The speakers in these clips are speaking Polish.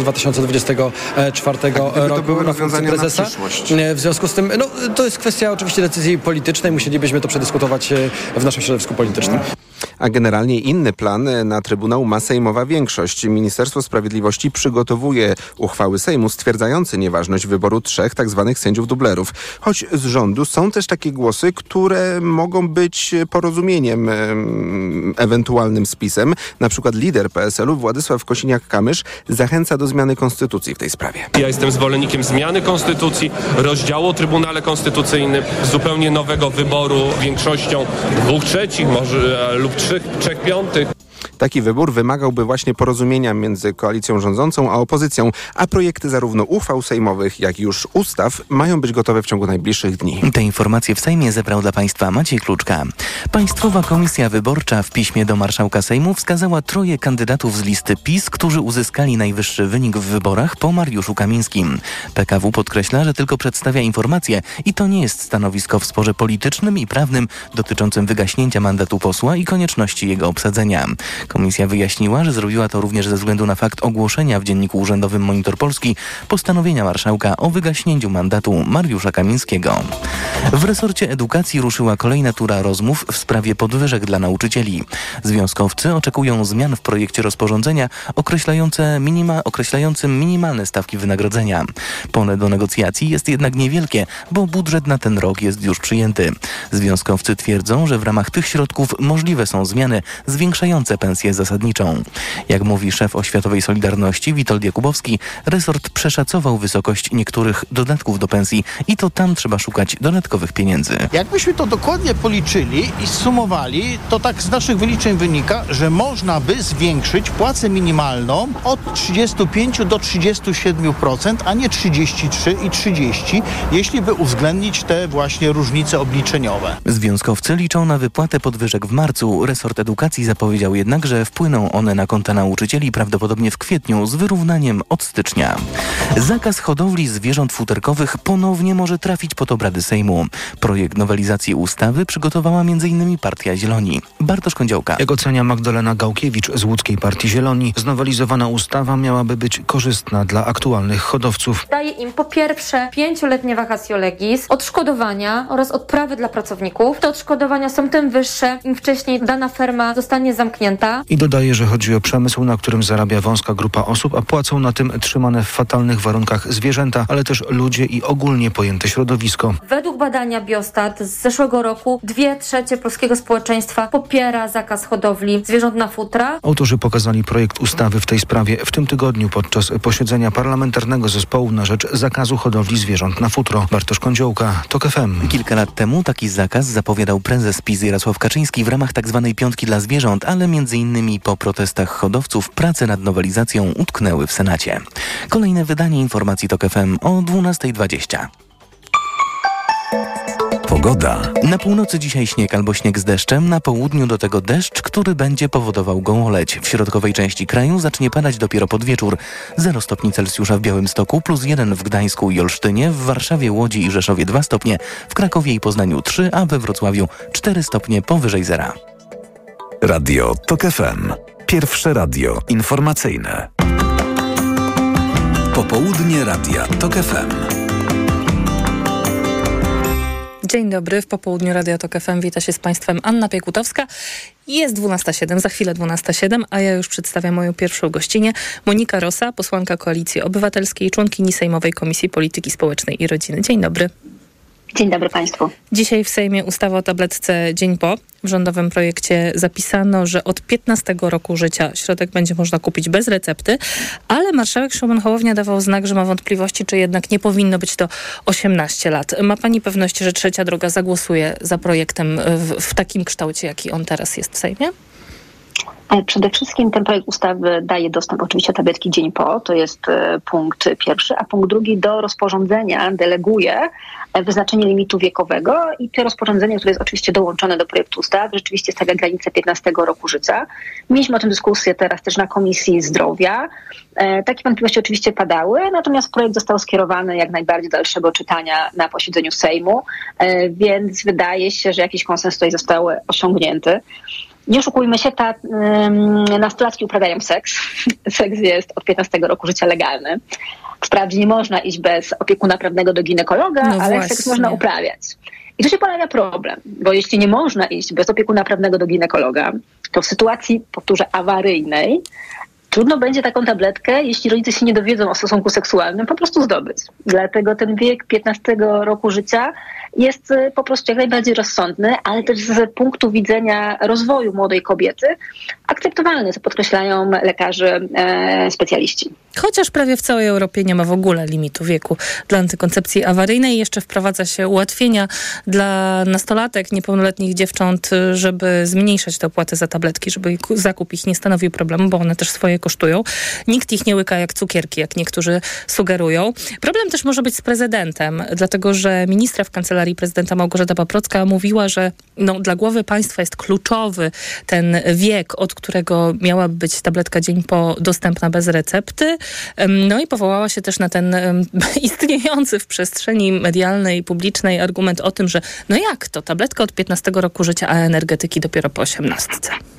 2024 roku. To były rozwiązania prezesa. na przyszłość. W związku z tym, no, to jest kwestia oczywiście decyzji politycznej. Musielibyśmy to przedyskutować w naszym środowisku politycznym. A generalnie inny plan na Trybunał ma sejmowa większość. Ministerstwo Sprawiedliwości przygotowuje uchwały Sejmu stwierdzające nieważność wyboru trzech tzw. Tak sędziów dublerów. Choć z rządu są też takie głosy, które mogą być porozumieniem, ewentualnym spisem. Na przykład lider PSL-u Władysław Kosiniak-Kamysz zachęca do zmiany konstytucji w tej sprawie. Ja jestem zwolennikiem zmiany konstytucji, rozdziału Trybunale Konstytucyjnym, zupełnie nowego wyboru większością dwóch trzecich może lub trzech, trzech piątych. Taki wybór wymagałby właśnie porozumienia między koalicją rządzącą a opozycją, a projekty zarówno uchwał sejmowych, jak i już ustaw mają być gotowe w ciągu najbliższych dni. Te informacje w Sejmie zebrał dla Państwa Maciej Kluczka. Państwowa Komisja Wyborcza w piśmie do marszałka Sejmu wskazała troje kandydatów z listy PiS, którzy uzyskali najwyższy wynik w wyborach po Mariuszu Kamińskim. PKW podkreśla, że tylko przedstawia informacje i to nie jest stanowisko w sporze politycznym i prawnym dotyczącym wygaśnięcia mandatu posła i konieczności jego obsadzenia. Komisja wyjaśniła, że zrobiła to również ze względu na fakt ogłoszenia w Dzienniku Urzędowym Monitor Polski postanowienia marszałka o wygaśnięciu mandatu Mariusza Kamińskiego. W resorcie edukacji ruszyła kolejna tura rozmów w sprawie podwyżek dla nauczycieli. Związkowcy oczekują zmian w projekcie rozporządzenia określające minima, określającym minimalne stawki wynagrodzenia. Pole do negocjacji jest jednak niewielkie, bo budżet na ten rok jest już przyjęty. Związkowcy twierdzą, że w ramach tych środków możliwe są zmiany zwiększające pensję zasadniczą. Jak mówi szef Oświatowej Solidarności Witold Jakubowski, resort przeszacował wysokość niektórych dodatków do pensji i to tam trzeba szukać dodatkowych pieniędzy. Jakbyśmy to dokładnie policzyli i sumowali, to tak z naszych wyliczeń wynika, że można by zwiększyć płacę minimalną od 35 do 37%, a nie 33 i 30, jeśli by uwzględnić te właśnie różnice obliczeniowe. Związkowcy liczą na wypłatę podwyżek w marcu. Resort Edukacji zapowiedział jednak, że wpłyną one na konta nauczycieli prawdopodobnie w kwietniu z wyrównaniem od stycznia. Zakaz hodowli zwierząt futerkowych ponownie może trafić pod obrady Sejmu. Projekt nowelizacji ustawy przygotowała m.in. Partia Zieloni. Bartosz Kądziołka. Jak ocenia Magdalena Gałkiewicz z łódzkiej Partii Zieloni, znowelizowana ustawa miałaby być korzystna dla aktualnych hodowców. Daje im po pierwsze pięcioletnie vacatio legis, odszkodowania oraz odprawy dla pracowników. Te odszkodowania są tym wyższe, im wcześniej dana ferma zostanie zamknięta. I dodaje, że chodzi o przemysł, na którym zarabia wąska grupa osób, a płacą na tym trzymane w fatalnych warunkach zwierzęta, ale też ludzie i ogólnie pojęte środowisko. Według badania Biostat z zeszłego roku dwie trzecie polskiego społeczeństwa popiera zakaz hodowli zwierząt na futra. Autorzy pokazali projekt ustawy w tej sprawie w tym tygodniu podczas posiedzenia parlamentarnego zespołu na rzecz zakazu hodowli zwierząt na futro. Bartosz Kądziołka, TOK FM. Kilka lat temu taki zakaz zapowiadał prezes PiS Jarosław Kaczyński w ramach tzw. Tak piątki dla zwierząt, ale między innymi po protestach hodowców prace nad nowelizacją utknęły w Senacie. Kolejne wydanie informacji TOK FM o 12.20. Pogoda. Na północy dzisiaj śnieg albo śnieg z deszczem, na południu do tego deszcz, który będzie powodował gołoleć. W środkowej części kraju zacznie padać dopiero pod wieczór. 0 stopni Celsjusza w Białymstoku, plus 1 w Gdańsku i Olsztynie, w Warszawie, Łodzi i Rzeszowie 2 stopnie, w Krakowie i Poznaniu 3, a we Wrocławiu 4 stopnie powyżej zera. Radio TOK FM. Pierwsze radio informacyjne. Popołudnie Radia TOK FM. Dzień dobry, w popołudniu Radio TOK FM wita się z Państwem Anna Piekutowska. Jest 12.07, za chwilę 12.07, a ja już przedstawiam moją pierwszą gościnę. Monika Rosa, posłanka Koalicji Obywatelskiej, członkini Sejmowej Komisji Polityki Społecznej i Rodziny. Dzień dobry. Dzień dobry Państwu. Dzisiaj w Sejmie ustawa o tabletce Dzień Po. W rządowym projekcie zapisano, że od 15 roku życia środek będzie można kupić bez recepty, ale marszałek Szymon Hołownia dawał znak, że ma wątpliwości, czy jednak nie powinno być to 18 lat. Ma Pani pewność, że Trzecia Droga zagłosuje za projektem w, w takim kształcie, jaki on teraz jest w Sejmie? E, przede wszystkim ten projekt ustawy daje dostęp oczywiście tabletki dzień po, to jest e, punkt pierwszy, a punkt drugi do rozporządzenia deleguje e, wyznaczenie limitu wiekowego i to rozporządzenie, które jest oczywiście dołączone do projektu ustawy, rzeczywiście stawia granicę 15 roku życia. Mieliśmy o tym dyskusję teraz też na Komisji Zdrowia. Takie wątpliwości oczywiście padały, natomiast projekt został skierowany jak najbardziej do dalszego czytania na posiedzeniu Sejmu, więc wydaje się, że jakiś konsens tutaj został osiągnięty. Nie oszukujmy się, ta, ym, nastolatki uprawiają seks. Seks jest od 15 roku życia legalny. Wprawdzie nie można iść bez opiekuna prawnego do ginekologa, No ale właśnie. seks można uprawiać. I tu się pojawia problem, bo jeśli nie można iść bez opiekuna prawnego do ginekologa, to w sytuacji, powtórzę, awaryjnej, trudno będzie taką tabletkę, jeśli rodzice się nie dowiedzą o stosunku seksualnym, po prostu zdobyć. Dlatego ten wiek 15 roku życia jest y, po prostu jak najbardziej rozsądny, ale też z punktu widzenia rozwoju młodej kobiety akceptowalny, co podkreślają lekarze e, specjaliści. Chociaż prawie w całej Europie nie ma w ogóle limitu wieku dla antykoncepcji awaryjnej. Jeszcze wprowadza się ułatwienia dla nastolatek, niepełnoletnich dziewcząt, żeby zmniejszać te opłaty za tabletki, żeby zakup ich nie stanowił problemu, bo one też swoje kosztują. Nikt ich nie łyka jak cukierki, jak niektórzy sugerują. Problem też może być z prezydentem, dlatego że ministra w kancelarii prezydenta Małgorzata Paprocka mówiła, że no, dla głowy państwa jest kluczowy ten wiek, od którego miałaby być tabletka dzień po dostępna bez recepty. No i powołała się też na ten istniejący w przestrzeni medialnej, publicznej argument o tym, że no jak to, tabletka od 15 roku życia, a energetyki dopiero po 18.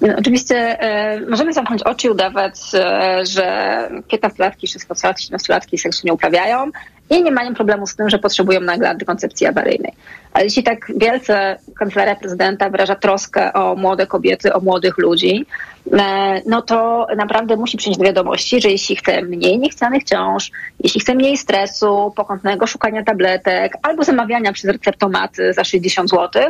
No, oczywiście e, możemy zamknąć oczy i udawać, e, że 15-latki, 16-latki, 17-latki seksu nie uprawiają i nie mają problemu z tym, że potrzebują nagle antykoncepcji awaryjnej. Ale jeśli tak wielce kancelaria prezydenta wyraża troskę o młode kobiety, o młodych ludzi, e, no to naprawdę musi przyjąć do wiadomości, że jeśli chce mniej niechcianych ciąż, jeśli chce mniej stresu, pokątnego szukania tabletek albo zamawiania przez receptomaty za 60 zł,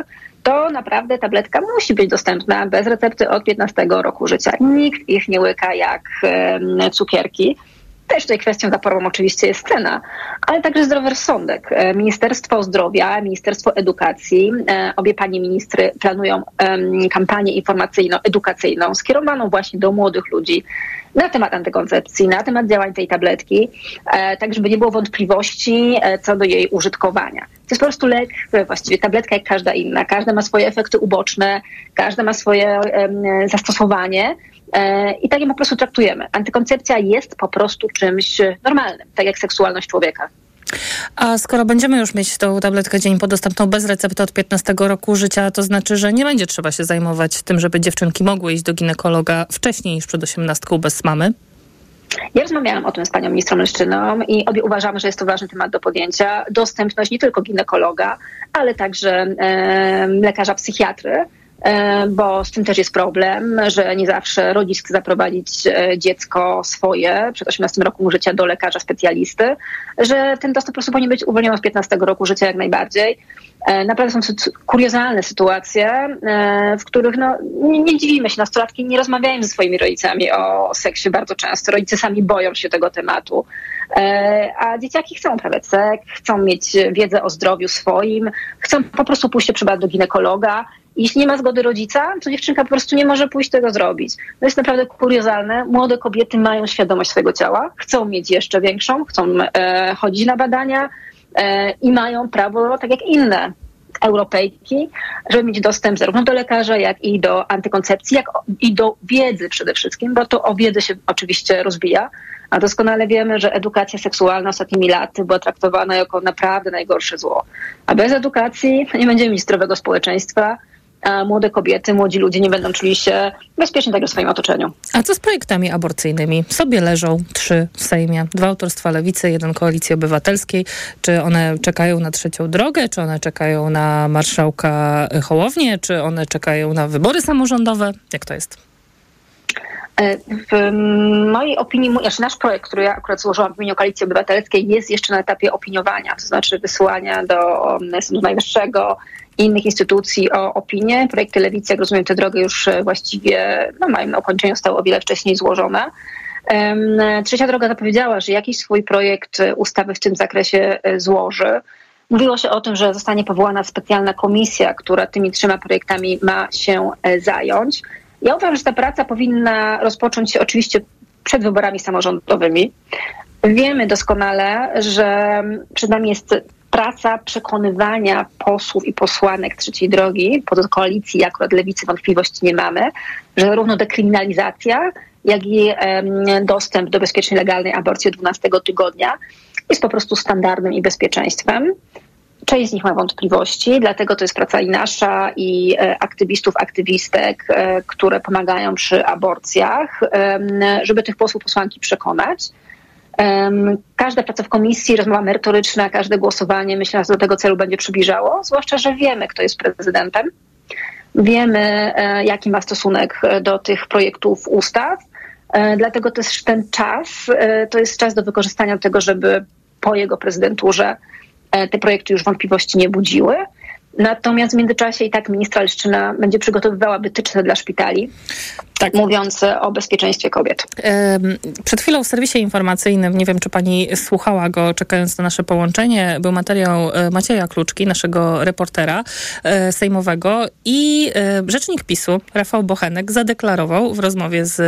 to naprawdę tabletka musi być dostępna bez recepty od 15 roku życia. Nikt ich nie łyka jak cukierki. Też tutaj kwestią zaporową oczywiście jest cena, ale także zdrowy rozsądek. E, Ministerstwo Zdrowia, Ministerstwo Edukacji, e, obie panie ministry planują kampanię informacyjno-edukacyjną skierowaną właśnie do młodych ludzi na temat antykoncepcji, na temat działań tej tabletki, e, tak żeby nie było wątpliwości co do jej użytkowania. To jest po prostu lek, właściwie tabletka jak każda inna. Każda ma swoje efekty uboczne, każda ma swoje zastosowanie. E, I tak ją po prostu traktujemy. Antykoncepcja jest po prostu czymś normalnym, tak jak seksualność człowieka. A skoro będziemy już mieć tą tabletkę dzień po dostępną bez recepty od 15 roku życia, to znaczy, że nie będzie trzeba się zajmować tym, żeby dziewczynki mogły iść do ginekologa wcześniej niż przed 18 bez mamy? Ja rozmawiałam o tym z panią ministrą Leszczyną i obie uważamy, że jest to ważny temat do podjęcia. Dostępność nie tylko ginekologa, ale także e, lekarza psychiatry, bo z tym też jest problem, że nie zawsze rodzic chce zaprowadzić e, dziecko swoje przed 18 rokiem życia do lekarza specjalisty, że ten dostęp po prostu powinien być uwolniony od 15 roku życia jak najbardziej. E, Naprawdę są kuriozalne sytuacje, e, w których no, nie, nie dziwimy się, nastolatki nie rozmawiają ze swoimi rodzicami o seksie bardzo często. Rodzice sami boją się tego tematu. E, A dzieciaki chcą uprawiać seks, chcą mieć wiedzę o zdrowiu swoim, chcą po prostu pójść się przybrać do ginekologa. Jeśli nie ma zgody rodzica, to dziewczynka po prostu nie może pójść tego zrobić. To jest naprawdę kuriozalne. Młode kobiety mają świadomość swojego ciała, chcą mieć jeszcze większą, chcą e, chodzić na badania e, i mają prawo, tak jak inne Europejki, żeby mieć dostęp zarówno do lekarza, jak i do antykoncepcji, jak i do wiedzy przede wszystkim, bo to o wiedzę się oczywiście rozbija. A doskonale wiemy, że edukacja seksualna ostatnimi laty była traktowana jako naprawdę najgorsze zło. A bez edukacji nie będziemy mieć zdrowego społeczeństwa, młode kobiety, młodzi ludzie nie będą czuli się bezpiecznie także w swoim otoczeniu. A co z projektami aborcyjnymi? Sobie leżą trzy w Sejmie. Dwa autorstwa Lewicy, jeden Koalicji Obywatelskiej. Czy one czekają na trzecią drogę? Czy one czekają na marszałka Hołownię? Czy one czekają na wybory samorządowe? Jak to jest? E, W mojej opinii, znaczy nasz projekt, który ja akurat złożyłam w imieniu Koalicji Obywatelskiej, jest jeszcze na etapie opiniowania, to znaczy wysyłania do Sądu Najwyższego i innych instytucji o opinię. Projekty Lewicy, jak rozumiem, tę drogę już e, właściwie no, mają na ukończeniu, zostały o wiele wcześniej złożone. Trzecia droga zapowiedziała, że jakiś swój projekt e, ustawy w tym zakresie e, złoży. Mówiło się o tym, że zostanie powołana specjalna komisja, która tymi trzema projektami ma się zająć. Ja uważam, że ta praca powinna rozpocząć się oczywiście przed wyborami samorządowymi. Wiemy doskonale, że przed nami jest praca przekonywania posłów i posłanek trzeciej drogi, pod koalicji, akurat lewicy wątpliwości nie mamy, że zarówno dekryminalizacja, jak i em, dostęp do bezpiecznej, legalnej aborcji od 12 tygodnia jest po prostu standardem i bezpieczeństwem. Część z nich ma wątpliwości, dlatego to jest praca i nasza, i aktywistów, aktywistek, które pomagają przy aborcjach, żeby tych posłów, posłanki przekonać. Każda praca w komisji, rozmowa merytoryczna, każde głosowanie myślę, że do tego celu będzie przybliżało, zwłaszcza, że wiemy, kto jest prezydentem. Wiemy, jaki ma stosunek do tych projektów ustaw. Dlatego też ten czas to jest czas do wykorzystania tego, żeby po jego prezydenturze te projekty już wątpliwości nie budziły. Natomiast w międzyczasie i tak ministra Leszczyna będzie przygotowywała wytyczne dla szpitali, tak. mówiąc o bezpieczeństwie kobiet. Przed chwilą w serwisie informacyjnym, nie wiem czy pani słuchała go, czekając na nasze połączenie, był materiał e, Macieja Kluczki, naszego reportera e, sejmowego i e, rzecznik PiSu, Rafał Bochenek, zadeklarował w rozmowie z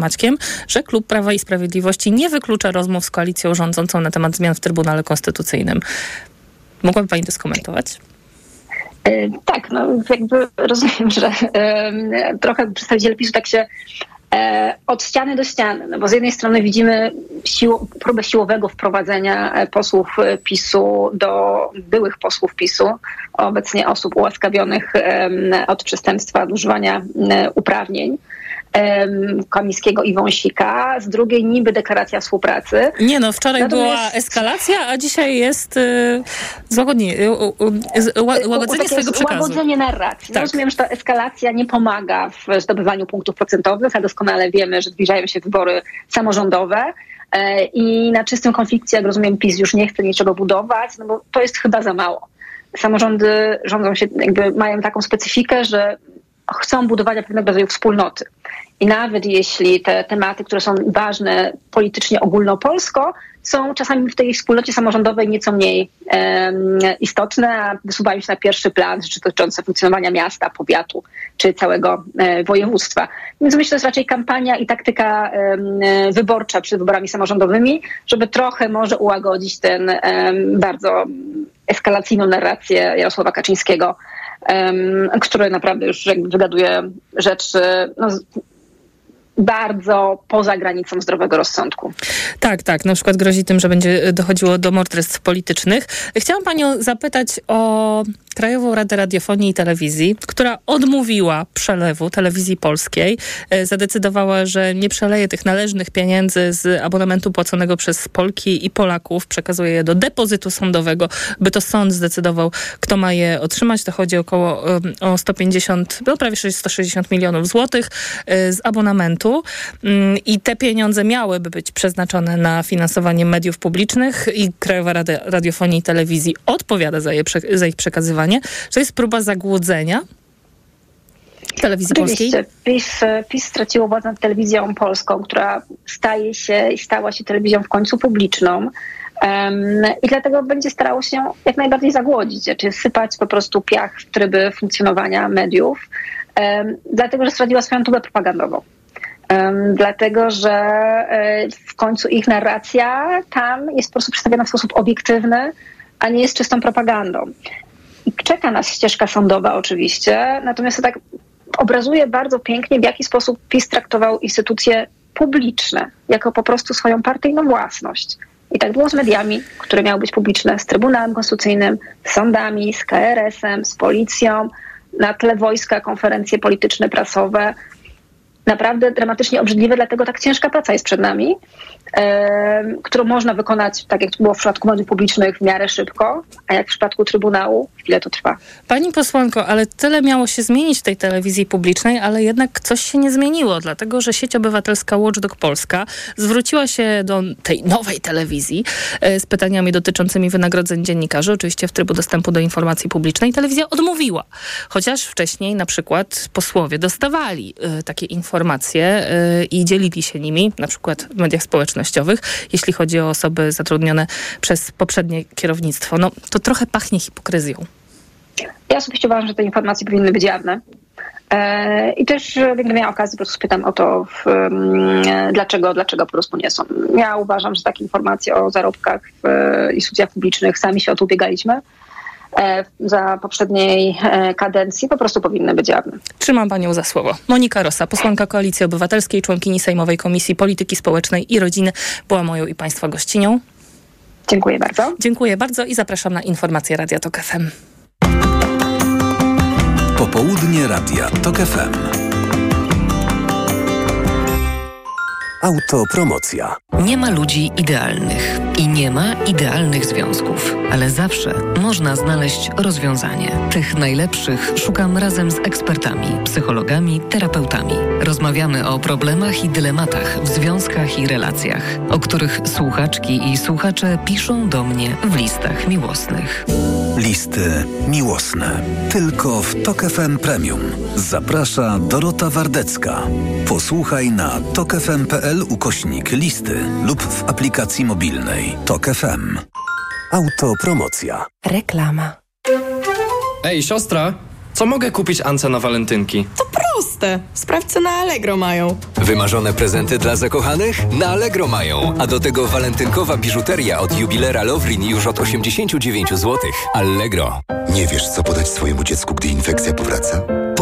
Maćkiem, że Klub Prawa i Sprawiedliwości nie wyklucza rozmów z koalicją rządzącą na temat zmian w Trybunale Konstytucyjnym. Mogłaby pani to skomentować? E, tak, no jakby rozumiem, że trochę przedstawiciele PiSu tak się e, od ściany do ściany, no bo z jednej strony widzimy sił, próbę siłowego wprowadzenia e, posłów PiSu do byłych posłów PiSu, obecnie osób ułaskawionych od przestępstwa nadużywania uprawnień. Kamińskiego i Wąsika, z drugiej niby deklaracja współpracy. Nie no, wczoraj Natomiast... była eskalacja, a dzisiaj jest y, złagodnie, y, y, łagodzenie swojego przekazu. Łagodzenie narracji. No, tak. rozumiem, że ta eskalacja nie pomaga w zdobywaniu punktów procentowych, a doskonale wiemy, że zbliżają się wybory samorządowe. E, I na czystym konflikcie, jak rozumiem, PiS już nie chce niczego budować, no bo to jest chyba za mało. Samorządy rządzą się, jakby mają taką specyfikę, że chcą budowania pewnego rodzaju wspólnoty. I nawet jeśli te tematy, które są ważne politycznie ogólnopolsko, są czasami w tej wspólnocie samorządowej nieco mniej um, istotne, a wysuwają się na pierwszy plan rzeczy dotyczące funkcjonowania miasta, powiatu czy całego e, województwa. Więc myślę, że to jest raczej kampania i taktyka um, wyborcza przed wyborami samorządowymi, żeby trochę może ułagodzić ten um, bardzo eskalacyjną narrację Jarosława Kaczyńskiego który naprawdę już wygaduje rzeczy no, bardzo poza granicą zdrowego rozsądku. Tak, tak. Na przykład grozi tym, że będzie dochodziło do morderstw politycznych. Chciałam panią zapytać o Krajową Radę Radiofonii i Telewizji, która odmówiła przelewu telewizji polskiej. E, zadecydowała, że nie przeleje tych należnych pieniędzy z abonamentu płaconego przez Polki i Polaków. Przekazuje je do depozytu sądowego, by to sąd zdecydował, kto ma je otrzymać. To chodzi około o 150, no prawie 160 milionów złotych e, z abonamentu. Mm, I te pieniądze miałyby być przeznaczone na finansowanie mediów publicznych i Krajowa Rada Radiofonii i Telewizji odpowiada za, je, za ich przekazywanie że to jest próba zagłodzenia telewizji Oczywiście. polskiej? PiS, PiS straciło władzę nad telewizją polską, która staje się i stała się telewizją w końcu publiczną. Um, I dlatego będzie starało się jak najbardziej zagłodzić, czy sypać po prostu piach w tryby funkcjonowania mediów, um, dlatego że straciła swoją tubę propagandową. Um, dlatego, że e, w końcu ich narracja tam jest po prostu przedstawiona w sposób obiektywny, a nie jest czystą propagandą. Czeka nas ścieżka sądowa oczywiście, natomiast to tak obrazuje bardzo pięknie, w jaki sposób PiS traktował instytucje publiczne jako po prostu swoją partyjną własność. I tak było z mediami, które miały być publiczne, z Trybunałem Konstytucyjnym, z sądami, z KRS-em, z policją, na tle wojska, konferencje polityczne, prasowe. Naprawdę dramatycznie obrzydliwe, dlatego tak ciężka praca jest przed nami którą można wykonać, tak jak było w przypadku mediów publicznych, w miarę szybko, a jak w przypadku Trybunału, chwilę to trwa. Pani posłanko, ale tyle miało się zmienić w tej telewizji publicznej, ale jednak coś się nie zmieniło, dlatego że sieć obywatelska Watchdog Polska zwróciła się do tej nowej telewizji e, z pytaniami dotyczącymi wynagrodzeń dziennikarzy, oczywiście w trybu dostępu do informacji publicznej. Telewizja odmówiła, chociaż wcześniej na przykład posłowie dostawali y, takie informacje y, i dzielili się nimi, na przykład w mediach społecznościowych, jeśli chodzi o osoby zatrudnione przez poprzednie kierownictwo. No, to trochę pachnie hipokryzją. Ja osobiście uważam, że te informacje powinny być jawne. E, I też będę miała okazję, po prostu spytam o to, w, dlaczego, dlaczego po prostu nie są. Ja uważam, że takie informacje o zarobkach w e, instytucjach publicznych sami się o to ubiegaliśmy. E, za poprzedniej e, kadencji po prostu powinny być jawne. Trzymam panią za słowo. Monika Rosa, posłanka Koalicji Obywatelskiej, członkini Sejmowej Komisji Polityki Społecznej i Rodziny, była moją i państwa gościnią. Dziękuję bardzo. Dziękuję bardzo i zapraszam na informacje Radia Tok FM. Popołudnie Radia TOK FM. Autopromocja. Nie ma ludzi idealnych i nie ma idealnych związków, ale zawsze można znaleźć rozwiązanie. Tych najlepszych szukam razem z ekspertami, psychologami, terapeutami. Rozmawiamy o problemach i dylematach w związkach i relacjach, o których słuchaczki i słuchacze piszą do mnie w listach miłosnych. Listy miłosne. Tylko w TOK FM Premium. Zaprasza Dorota Wardecka. Posłuchaj na tokefm.pl ukośnik listy lub w aplikacji mobilnej TOK FM. Autopromocja. Reklama. Ej, siostra, co mogę kupić Ance na walentynki? To proste. Sprawdź, co na Allegro mają. Wymarzone prezenty dla zakochanych? Na Allegro mają. A do tego walentynkowa biżuteria od jubilera Lovrin już od 89 zł. Allegro. Nie wiesz, co podać swojemu dziecku, gdy infekcja powraca?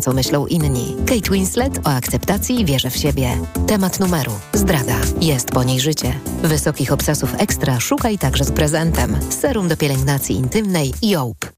co myślą inni. Kate Winslet o akceptacji i wierze w siebie. Temat numeru. Zdrada. Jest po niej życie. Wysokich obcasów ekstra szukaj także z prezentem. Serum do pielęgnacji intymnej Jołp.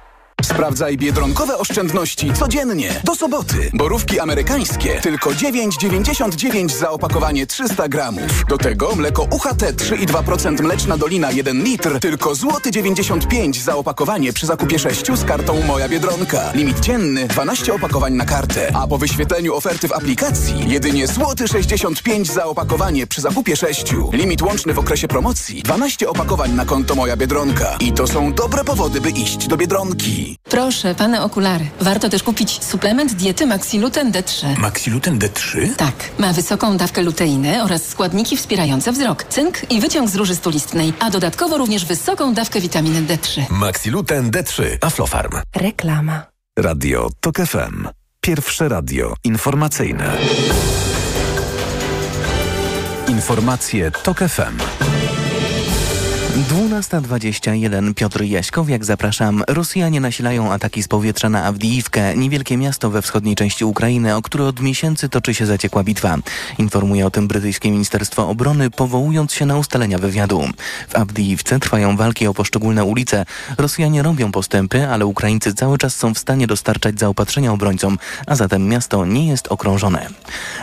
Sprawdzaj biedronkowe oszczędności codziennie. Do soboty. Borówki amerykańskie tylko 9,99 za opakowanie 300 gramów. Do tego mleko UHT 3,2% mleczna dolina 1 litr tylko złoty 95 za opakowanie przy zakupie 6 z kartą Moja Biedronka. Limit dzienny 12 opakowań na kartę. A po wyświetleniu oferty w aplikacji jedynie złoty 65 za opakowanie przy zakupie 6. Limit łączny w okresie promocji 12 opakowań na konto Moja Biedronka. I to są dobre powody, by iść do Biedronki. Proszę, pane okulary. Warto też kupić suplement diety Maxiluten D3. Maxiluten D3? Tak. Ma wysoką dawkę luteiny oraz składniki wspierające wzrok, cynk i wyciąg z róży stulistnej, a dodatkowo również wysoką dawkę witaminy D3. Maxiluten D3. Aflofarm. Reklama. Radio TOK FM. Pierwsze radio informacyjne. Informacje TOK FM. 12.21 Piotr Jaśkowiak, zapraszam. Rosjanie nasilają ataki z powietrza na Awdijiwkę, niewielkie miasto we wschodniej części Ukrainy, o które od miesięcy toczy się zaciekła bitwa. Informuje o tym brytyjskie Ministerstwo Obrony, powołując się na ustalenia wywiadu. W Awdijiwce trwają walki o poszczególne ulice. Rosjanie robią postępy, ale Ukraińcy cały czas są w stanie dostarczać zaopatrzenia obrońcom, a zatem miasto nie jest okrążone.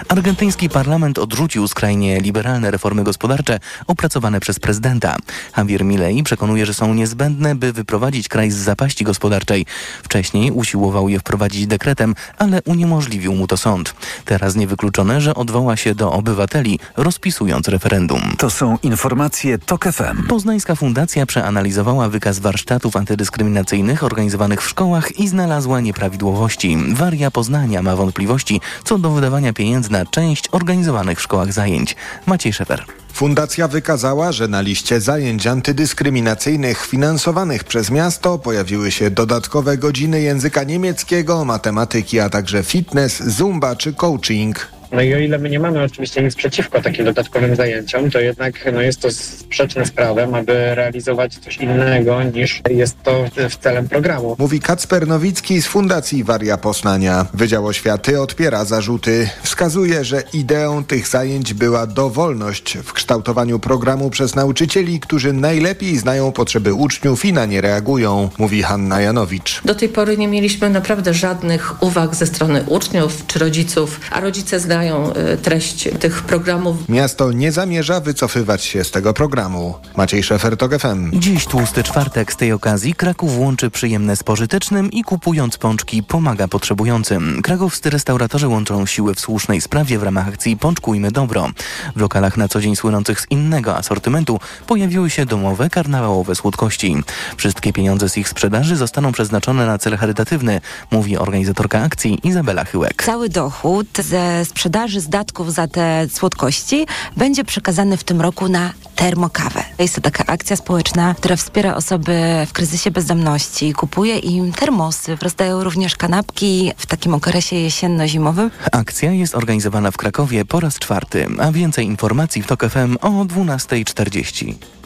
Argentyński parlament odrzucił skrajnie liberalne reformy gospodarcze opracowane przez prezydenta. Javier Milei przekonuje, że są niezbędne, by wyprowadzić kraj z zapaści gospodarczej. Wcześniej usiłował je wprowadzić dekretem, ale uniemożliwił mu to sąd. Teraz niewykluczone, że odwoła się do obywateli, rozpisując referendum. To są informacje TOK FM. Poznańska Fundacja przeanalizowała wykaz warsztatów antydyskryminacyjnych organizowanych w szkołach i znalazła nieprawidłowości. Waria Poznania ma wątpliwości co do wydawania pieniędzy na część organizowanych w szkołach zajęć. Maciej Szefer. Fundacja wykazała, że na liście zajęć antydyskryminacyjnych finansowanych przez miasto pojawiły się dodatkowe godziny języka niemieckiego, matematyki, a także fitness, zumba czy coaching. No i o ile my nie mamy oczywiście nic przeciwko takim dodatkowym zajęciom, to jednak no jest to sprzeczne z prawem, aby realizować coś innego niż jest to w celem programu. Mówi Kacper Nowicki z Fundacji Waria Poznania. Wydział Oświaty odpiera zarzuty. Wskazuje, że ideą tych zajęć była dowolność w kształtowaniu programu przez nauczycieli, którzy najlepiej znają potrzeby uczniów i na nie reagują, mówi Hanna Janowicz. Do tej pory nie mieliśmy naprawdę żadnych uwag ze strony uczniów czy rodziców, a rodzice zdali y, treść tych programów. Miasto nie zamierza wycofywać się z tego programu. Maciej Szefer, TOG FM. Dziś tłusty czwartek. Z tej okazji Kraków łączy przyjemne z pożytecznym i kupując pączki pomaga potrzebującym. Krakowscy restauratorzy łączą siły w słusznej sprawie w ramach akcji Pączkujmy Dobro. W lokalach na co dzień słynących z innego asortymentu pojawiły się domowe, karnawałowe słodkości. Wszystkie pieniądze z ich sprzedaży zostaną przeznaczone na cel charytatywny, mówi organizatorka akcji Izabela Chyłek. Cały dochód ze sprzedaży zdatków za te słodkości będzie przekazany w tym roku na termokawę. Jest to taka akcja społeczna, która wspiera osoby w kryzysie bezdomności, kupuje im termosy, rozdają również kanapki w takim okresie jesienno-zimowym. Akcja jest organizowana w Krakowie po raz czwarty, a więcej informacji w TOK FM o 12.40.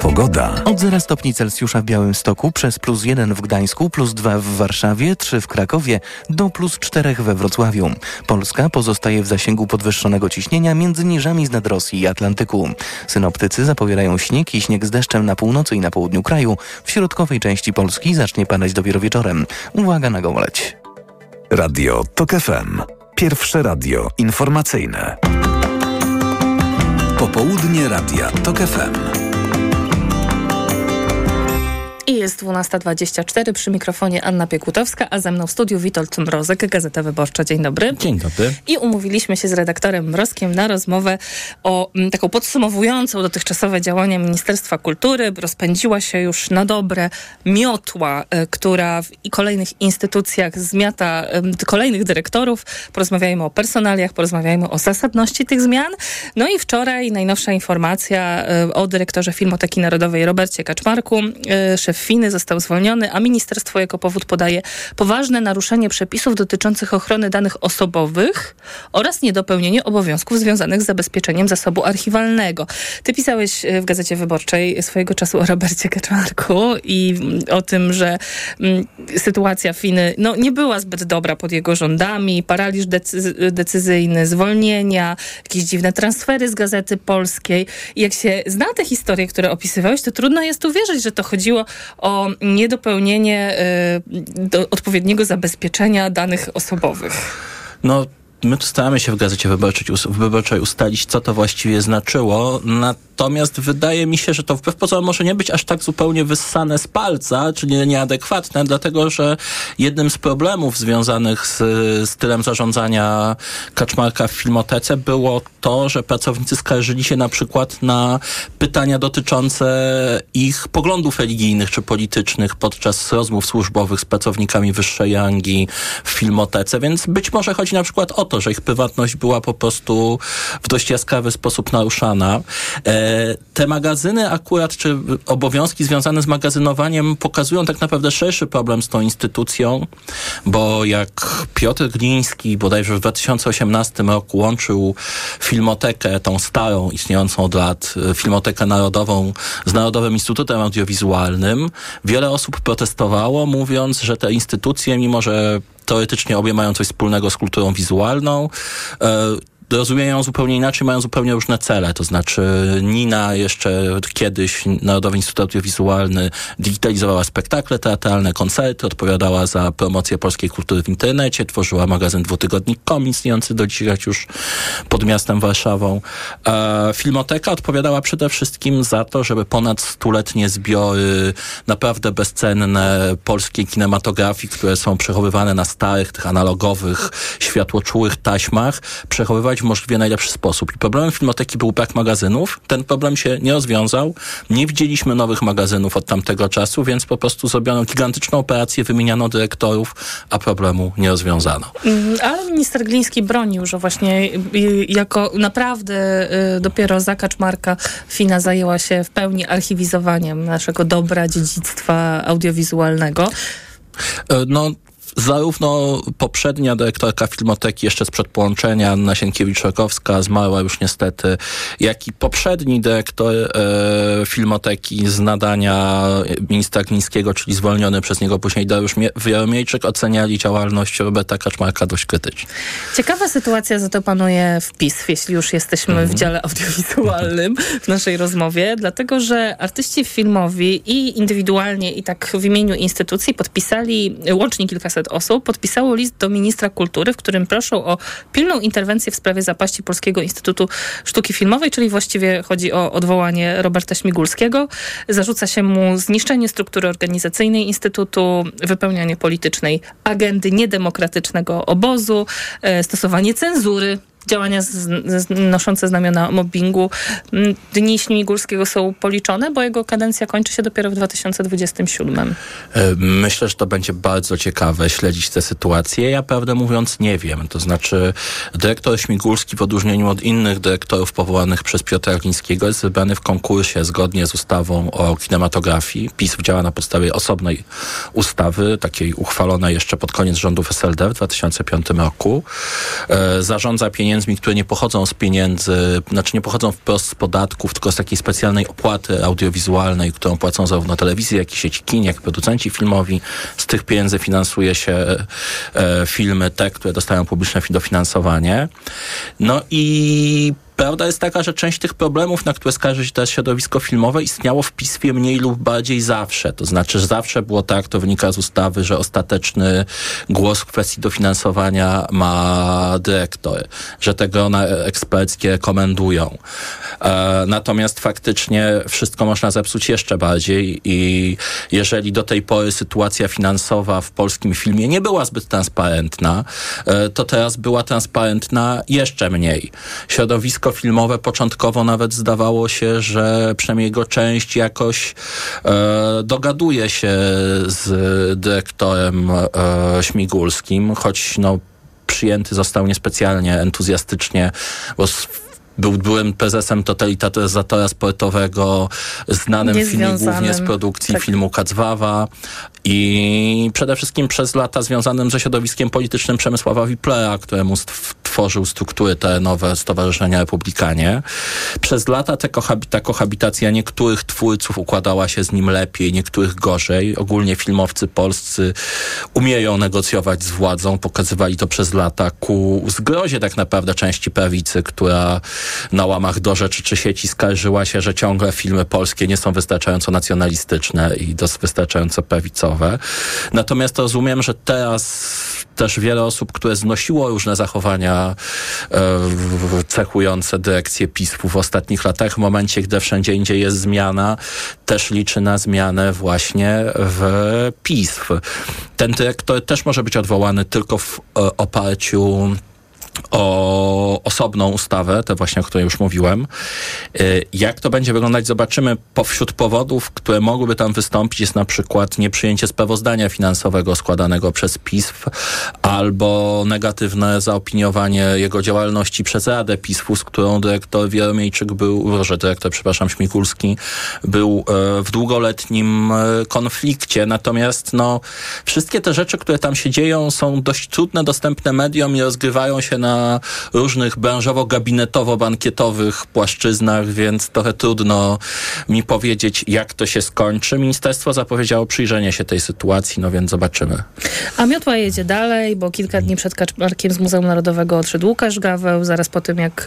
Pogoda. Od 0 stopni Celsjusza w Białymstoku, przez plus 1 w Gdańsku, plus 2 w Warszawie, 3 w Krakowie, do plus 4 we Wrocławiu. Polska pozostaje w zasięgu podwyższonego ciśnienia między niżami z nad Rosji i Atlantyku. Synoptycy zapowiadają śnieg i śnieg z deszczem na północy i na południu kraju. W środkowej części Polski zacznie padać dopiero wieczorem. Uwaga na gołoleć. Radio TOK FM. Pierwsze radio informacyjne. Popołudnie Radia TOK FM. I jest 12.24 przy mikrofonie Anna Piekutowska, a ze mną w studiu Witold Mrozek, Gazeta Wyborcza. Dzień dobry. Dzień dobry. I umówiliśmy się z redaktorem Mrozkiem na rozmowę o m, taką podsumowującą dotychczasowe działania Ministerstwa Kultury. Rozpędziła się już na dobre miotła, y, która w kolejnych instytucjach zmiata y, kolejnych dyrektorów. Porozmawiajmy o personaliach, porozmawiajmy o zasadności tych zmian. No i wczoraj najnowsza informacja y, o dyrektorze Filmoteki Narodowej Robercie Kaczmarku. Szef Finy został zwolniony, a ministerstwo jako powód podaje poważne naruszenie przepisów dotyczących ochrony danych osobowych oraz niedopełnienie obowiązków związanych z zabezpieczeniem zasobu archiwalnego. Ty pisałeś w Gazecie Wyborczej swojego czasu o Robercie Kaczmarku i o tym, że mm, sytuacja Finy no, nie była zbyt dobra pod jego rządami, paraliż decy decyzyjny, zwolnienia, jakieś dziwne transfery z Gazety Polskiej. I jak się zna te historie, które opisywałeś, to trudno jest uwierzyć, że to chodziło o niedopełnienie y, do odpowiedniego zabezpieczenia danych osobowych. No, my tu staramy się w Gazecie Wyborczej, ustalić, co to właściwie znaczyło. Natomiast wydaje mi się, że to wbrew pozorom może nie być aż tak zupełnie wyssane z palca, czy nie, nieadekwatne, dlatego że jednym z problemów związanych z stylem zarządzania Kaczmarka w Filmotece było to, że pracownicy skarżyli się na przykład na pytania dotyczące ich poglądów religijnych czy politycznych podczas rozmów służbowych z pracownikami wyższej rangi w Filmotece, więc być może chodzi na przykład o to, że ich prywatność była po prostu w dość jaskrawy sposób naruszana. E, te magazyny akurat, czy obowiązki związane z magazynowaniem pokazują tak naprawdę szerszy problem z tą instytucją, bo jak Piotr Gliński bodajże w 2018 roku łączył Filmotekę, tą starą, istniejącą od lat, Filmotekę Narodową z Narodowym Instytutem Audiowizualnym, wiele osób protestowało, mówiąc, że te instytucje, mimo że teoretycznie obie mają coś wspólnego z kulturą wizualną, rozumieją zupełnie inaczej, mają zupełnie różne cele. To znaczy Nina jeszcze kiedyś, Narodowy Instytut Audiowizualny, digitalizowała spektakle teatralne, koncerty, odpowiadała za promocję polskiej kultury w internecie, tworzyła magazyn dwutygodnik.com, istniejący do dzisiaj już pod miastem Warszawą. E, Filmoteka odpowiadała przede wszystkim za to, żeby ponad stuletnie zbiory naprawdę bezcenne polskiej kinematografii, które są przechowywane na starych, tych analogowych, światłoczułych taśmach, przechowywać w możliwie najlepszy sposób. I problemem Filmoteki był brak magazynów. Ten problem się nie rozwiązał. Nie widzieliśmy nowych magazynów od tamtego czasu, więc po prostu zrobiono gigantyczną operację, wymieniano dyrektorów, a problemu nie rozwiązano. Ale minister Gliński bronił, że właśnie jako naprawdę dopiero za Kaczmarka Fina zajęła się w pełni archiwizowaniem naszego dobra dziedzictwa audiowizualnego. No, zarówno poprzednia dyrektorka Filmoteki jeszcze sprzed połączenia, Anna Sienkiewicz-Rokowska, zmarła już niestety, jak i poprzedni dyrektor e, Filmoteki z nadania ministra Glińskiego, czyli zwolniony przez niego później Dariusz Wieromiejczyk, oceniali działalność Roberta Kaczmarka dość krytycznie. Ciekawa sytuacja za to panuje w PiS, jeśli już jesteśmy mm. w dziale audiowizualnym w naszej rozmowie, dlatego, że artyści filmowi i indywidualnie i tak w imieniu instytucji podpisali łącznie kilkaset osób podpisało list do ministra kultury, w którym proszą o pilną interwencję w sprawie zapaści Polskiego Instytutu Sztuki Filmowej, czyli właściwie chodzi o odwołanie Roberta Śmigulskiego. Zarzuca się mu zniszczenie struktury organizacyjnej Instytutu, wypełnianie politycznej agendy niedemokratycznego obozu, e, stosowanie cenzury działania z, z, noszące znamiona mobbingu. Mm, Dni Śmigulskiego są policzone, bo jego kadencja kończy się dopiero w 2027. E, Myślę, że to będzie bardzo ciekawe śledzić tę sytuację. Ja prawdę mówiąc nie wiem. To znaczy dyrektor Śmigulski w odróżnieniu od innych dyrektorów powołanych przez Piotra Glińskiego jest wybrany w konkursie zgodnie z ustawą o kinematografii. PiS działa na podstawie osobnej ustawy, takiej uchwalonej jeszcze pod koniec rządów SLD w 2005 roku. E, Zarządza pieniędzmi, które nie pochodzą z pieniędzy, znaczy nie pochodzą wprost z podatków, tylko z takiej specjalnej opłaty audiowizualnej, którą płacą zarówno telewizje, jak i sieci kin, jak producenci filmowi. Z tych pieniędzy finansuje się e, filmy te, które dostają publiczne dofinansowanie. No i Prawda jest taka, że część tych problemów, na które skarży się teraz środowisko filmowe, istniało w pismie mniej lub bardziej zawsze. To znaczy, że zawsze było tak, to wynika z ustawy, że ostateczny głos w kwestii dofinansowania ma dyrektor, że te grona eksperckie rekomendują. E, natomiast faktycznie wszystko można zepsuć jeszcze bardziej i jeżeli do tej pory sytuacja finansowa w polskim filmie nie była zbyt transparentna, e, to teraz była transparentna jeszcze mniej. Środowisko filmowe początkowo nawet zdawało się, że przynajmniej jego część jakoś e, dogaduje się z dyrektorem e, Śmigulskim, choć no, przyjęty został niespecjalnie entuzjastycznie, bo był, byłem prezesem totalizatora sportowego, znanym filmie głównie z produkcji tak. filmu Kacwawa i przede wszystkim przez lata związanym ze środowiskiem politycznym Przemysława Wiplera, któremu tworzył struktury te nowe Stowarzyszenia Republikanie. Przez lata ta, kohabi ta kohabitacja niektórych twórców układała się z nim lepiej, niektórych gorzej. Ogólnie filmowcy polscy umieją negocjować z władzą, pokazywali to przez lata ku zgrozie tak naprawdę części prawicy, która na łamach do rzeczy czy sieci skarżyła się, że ciągle filmy polskie nie są wystarczająco nacjonalistyczne i wystarczająco prawicowe. Natomiast rozumiem, że teraz też wiele osób, które znosiło różne zachowania e, cechujące dyrekcję PiS w ostatnich latach, w momencie, gdy wszędzie indziej jest zmiana, też liczy na zmianę właśnie w PiS. Ten dyrektor też może być odwołany tylko w e, oparciu o osobną ustawę, tę właśnie, o której już mówiłem. Y, jak to będzie wyglądać, zobaczymy. Wśród powodów, które mogłyby tam wystąpić, jest na przykład nieprzyjęcie sprawozdania finansowego składanego przez PISF albo negatywne zaopiniowanie jego działalności przez Radę PISF-u, z którą dyrektor Wieromiejczyk był, może dyrektor, przepraszam, Śmikulski, był e, w długoletnim e, konflikcie. Natomiast no, wszystkie te rzeczy, które tam się dzieją, są dość trudne, dostępne mediom i rozgrywają się na różnych branżowo-gabinetowo-bankietowych płaszczyznach, więc trochę trudno mi powiedzieć, jak to się skończy. Ministerstwo zapowiedziało przyjrzenie się tej sytuacji, no więc zobaczymy. A miotła jedzie dalej, bo kilka dni przed kaczmarkiem z Muzeum Narodowego odszedł Łukasz Gaweł, zaraz po tym jak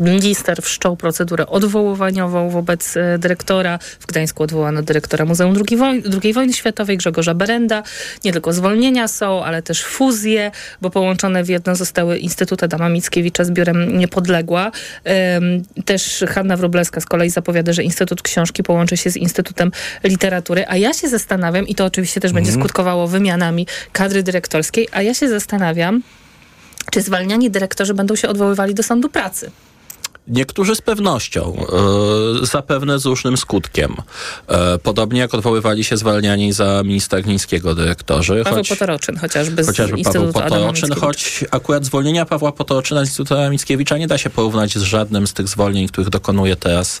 minister wszczął procedurę odwoływaniową wobec e, dyrektora. W Gdańsku odwołano dyrektora Muzeum II, Woj II Wojny Światowej, Grzegorza Berenda. Nie tylko zwolnienia są, ale też fuzje, bo połączone w jedno zostały Instytut Adama Mickiewicza z biurem Niepodległa. Też Hanna Wróblewska z kolei zapowiada, że Instytut Książki połączy się z Instytutem Literatury, a ja się zastanawiam, i to oczywiście też będzie mhm. skutkowało wymianami kadry dyrektorskiej, a ja się zastanawiam, czy zwalniani dyrektorzy będą się odwoływali do sądu pracy. Niektórzy z pewnością, e, zapewne z różnym skutkiem. E, podobnie jak odwoływali się zwalniani za ministra Glińskiego dyrektorzy. Paweł choć, Potoroczyn chociażby z Chociażby Paweł Potoroczyn, choć akurat zwolnienia Pawła Potoroczyna z Instytutu Mickiewicza nie da się porównać z żadnym z tych zwolnień, których dokonuje teraz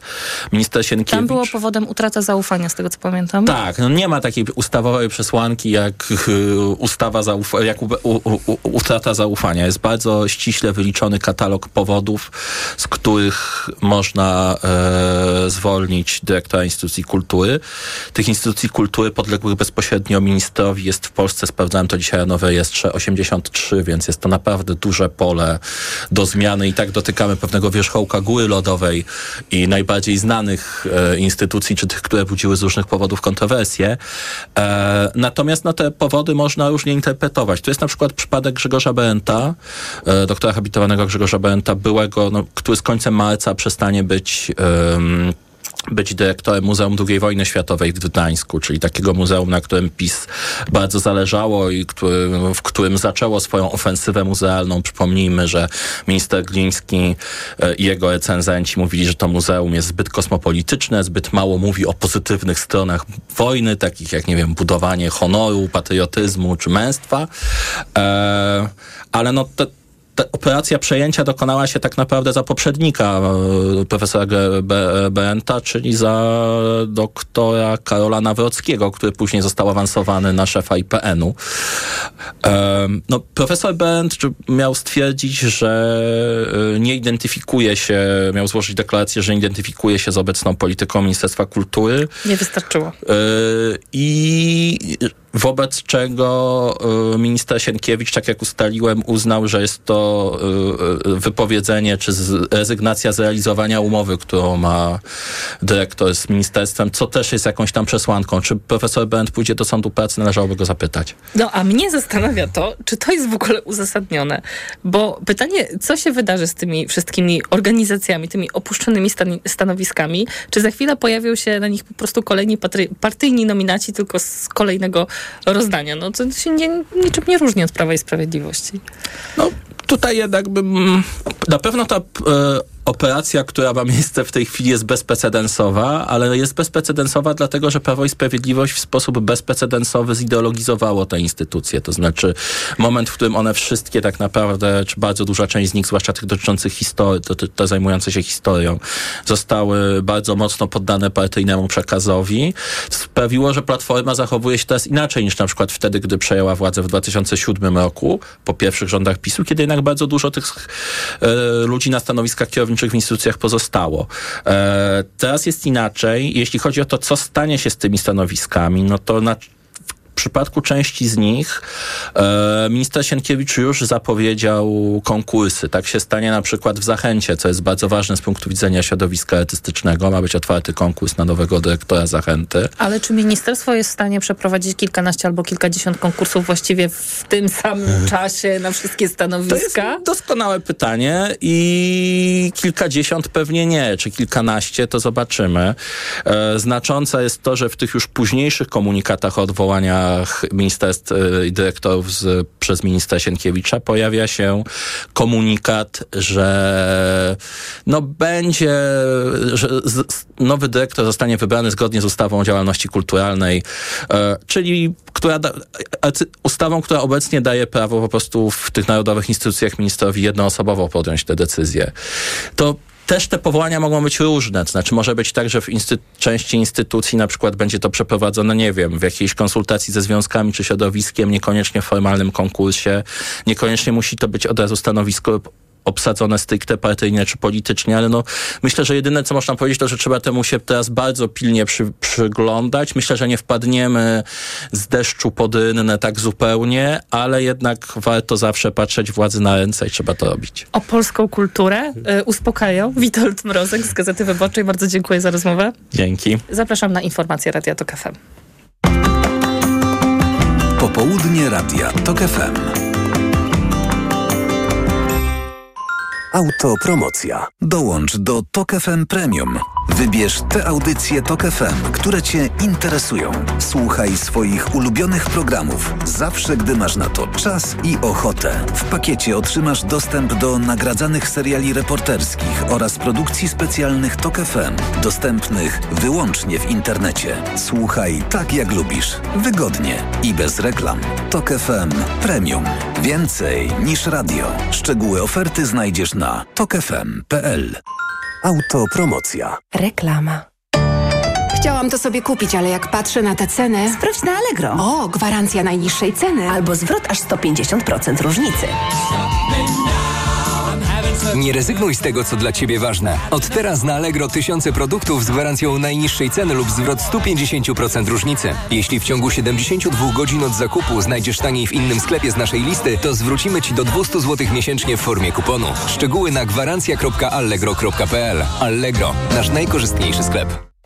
minister Sienkiewicz. Tam było powodem utrata zaufania, z tego co pamiętam. Tak, no nie ma takiej ustawowej przesłanki jak ustawa zaufa- jak u, u, u, utrata zaufania. Jest bardzo ściśle wyliczony katalog powodów, z których których można e, zwolnić dyrektora instytucji kultury. Tych instytucji kultury podległych bezpośrednio ministrowi jest w Polsce, sprawdzałem to dzisiaj na rejestrze, 83, więc jest to naprawdę duże pole do zmiany i tak dotykamy pewnego wierzchołka góry lodowej i najbardziej znanych e, instytucji, czy tych, które budziły z różnych powodów kontrowersje. E, natomiast no, te powody można różnie interpretować. Tu jest na przykład przypadek Grzegorza Berenta, e, doktora habilitowanego Grzegorza Berenta, byłego, no, który z końcem marca przestanie być być dyrektorem Muzeum II wojny światowej w Gdańsku, czyli takiego muzeum, na którym PiS bardzo zależało i który, w którym zaczęło swoją ofensywę muzealną. Przypomnijmy, że minister Gliński e, i jego recenzenci mówili, że to muzeum jest zbyt kosmopolityczne, zbyt mało mówi o pozytywnych stronach wojny, takich jak, nie wiem, budowanie honoru, patriotyzmu czy męstwa. E, ale no te, operacja przejęcia dokonała się tak naprawdę za poprzednika e, profesora Benta, czyli za doktora Karola Nawrockiego, który później został awansowany na szefa IPN-u. No, profesor Bent miał stwierdzić, że e, nie identyfikuje się, miał złożyć deklarację, że nie identyfikuje się z obecną polityką Ministerstwa Kultury. Nie wystarczyło. E, I wobec czego minister Sienkiewicz, tak jak ustaliłem, uznał, że jest to y, y, wypowiedzenie czy rezygnacja z realizowania umowy, którą ma dyrektor z ministerstwem, co też jest jakąś tam przesłanką. Czy profesor Bent pójdzie do sądu pracy, należałoby go zapytać. No, a mnie zastanawia to, czy to jest w ogóle uzasadnione. Bo pytanie, co się wydarzy z tymi wszystkimi organizacjami, tymi opuszczonymi stan stanowiskami? Czy za chwilę pojawią się na nich po prostu kolejni partyjni nominaci tylko z kolejnego rozdania. No to się nie, niczym nie różni od Prawa i Sprawiedliwości. No tutaj jednak bym... Na pewno ta... Operacja, która ma miejsce w tej chwili jest bezprecedensowa, ale jest bezprecedensowa dlatego, że Prawo i Sprawiedliwość w sposób bezprecedensowy zideologizowało te instytucje. To znaczy moment, w którym one wszystkie tak naprawdę, czy bardzo duża część z nich, zwłaszcza tych dotyczących historii, te, te zajmujące się historią, zostały bardzo mocno poddane partyjnemu przekazowi, sprawiło, że Platforma zachowuje się teraz inaczej niż na przykład wtedy, gdy przejęła władzę w 2007 roku, po pierwszych rządach PiSu, kiedy jednak bardzo dużo tych e, ludzi na stanowiskach kierowniczych w instytucjach pozostało. E, teraz jest inaczej. Jeśli chodzi o to, co stanie się z tymi stanowiskami, no to na przypadku części z nich e, minister Sienkiewicz już zapowiedział konkursy. Tak się stanie na przykład w Zachęcie, co jest bardzo ważne z punktu widzenia środowiska artystycznego. Ma być otwarty konkurs na nowego dyrektora Zachęty. Ale czy ministerstwo jest w stanie przeprowadzić kilkanaście albo kilkadziesiąt konkursów właściwie w tym samym czasie na wszystkie stanowiska? To jest doskonałe pytanie i kilkadziesiąt pewnie nie, czy kilkanaście, to zobaczymy. E, znaczące jest to, że w tych już późniejszych komunikatach o odwołania ministerstw y, i dyrektorów z, przez ministra Sienkiewicza pojawia się komunikat, że no będzie, że nowy dyrektor zostanie wybrany zgodnie z ustawą o działalności kulturalnej, e, czyli która da, ustawą, która obecnie daje prawo po prostu w tych narodowych instytucjach ministrowi jednoosobowo podjąć te decyzje. To też te powołania mogą być różne. To znaczy może być tak, że w insty części instytucji na przykład będzie to przeprowadzone, nie wiem, w jakiejś konsultacji ze związkami czy środowiskiem, niekoniecznie w formalnym konkursie. Niekoniecznie musi to być od razu stanowisko obsadzone stricte partyjnie czy politycznie, ale no myślę, że jedyne co można powiedzieć to, że trzeba temu się teraz bardzo pilnie przy, przyglądać. Myślę, że nie wpadniemy z deszczu pod rynnę tak zupełnie, ale jednak warto zawsze patrzeć władzy na ręce i trzeba to robić. O polską kulturę y, uspokajał Witold Mrozek z Gazety Wyborczej. Bardzo dziękuję za rozmowę. Dzięki. Zapraszam na informacje Radia Tok FM. Popołudnie Radia Tok FM. Autopromocja. Dołącz do Tok FM Premium. Wybierz te audycje Tok FM, które Cię interesują. Słuchaj swoich ulubionych programów zawsze, gdy masz na to czas i ochotę. W pakiecie otrzymasz dostęp do nagradzanych seriali reporterskich oraz produkcji specjalnych Tok FM, dostępnych wyłącznie w internecie. Słuchaj tak jak lubisz, wygodnie i bez reklam. Tok FM Premium. Więcej niż radio. Szczegóły oferty znajdziesz na tokefm.pl. Autopromocja. Reklama. Chciałam to sobie kupić, ale jak patrzę na tę cenę... Sprawdź na Allegro. O, gwarancja najniższej ceny. Albo zwrot aż 150% różnicy. Nie rezygnuj z tego, co dla Ciebie ważne. Od teraz na Allegro tysiące produktów z gwarancją najniższej ceny lub zwrot 150% różnicy. Jeśli w ciągu 72 godzin od zakupu znajdziesz taniej w innym sklepie z naszej listy, to zwrócimy Ci do 200 zł miesięcznie w formie kuponu. Szczegóły na gwarancja.allegro.pl Allegro, nasz najkorzystniejszy sklep.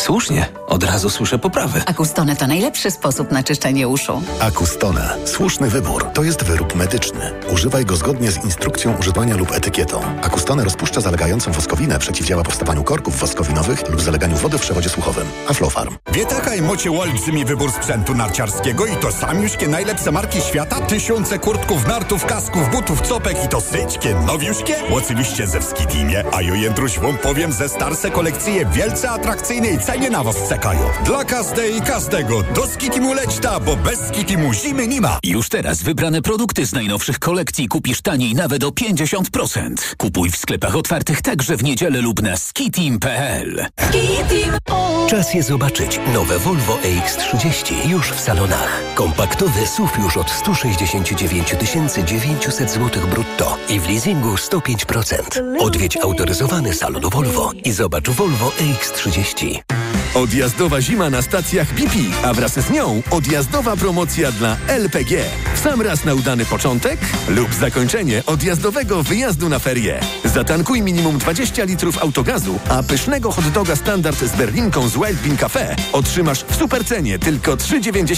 Słusznie, od razu słyszę poprawę. Akustone to najlepszy sposób na czyszczenie uszu. Akustone. Słuszny wybór. To jest wyrób medyczny. Używaj go zgodnie z instrukcją używania lub etykietą. Akustone rozpuszcza zalegającą woskowinę, przeciwdziała powstawaniu korków woskowinowych lub zaleganiu wody w przewodzie słuchowym. Aflofarm. Wie taka mocie olbrzymi wybór sprzętu narciarskiego i to samiuśkie najlepsze marki świata? Tysiące kurtków, nartów, kasków, butów, copek i to syćkie, nowiuśkie? Oczywiście ze Wskidimie, a jo jędruś wam powiem, ze starsze kolekcje wielce atrakcyjnej cenie na was czekają. Dla każdej i każdego do Skikimu leć ta, bo bez Skikimu zimy nie ma. Już teraz wybrane produkty z najnowszych kolekcji kupisz taniej nawet o 50%. Kupuj w sklepach otwartych także w niedzielę lub na skitim.pl. Czas je zobaczyć. Nowe Volvo EX30 już w salonach. Kompaktowy SUV już od 169 900 zł brutto i w leasingu 105%. Odwiedź autoryzowany salon Volvo i zobacz Volvo EX30. Odjazdowa zima na stacjach BP, a wraz z nią odjazdowa promocja dla LPG. Sam raz na udany początek lub zakończenie odjazdowego wyjazdu na ferie. Zatankuj minimum 20 litrów autogazu, a pysznego hot doga standard z berlinką z Wild Bean Cafe otrzymasz w supercenie tylko 3,90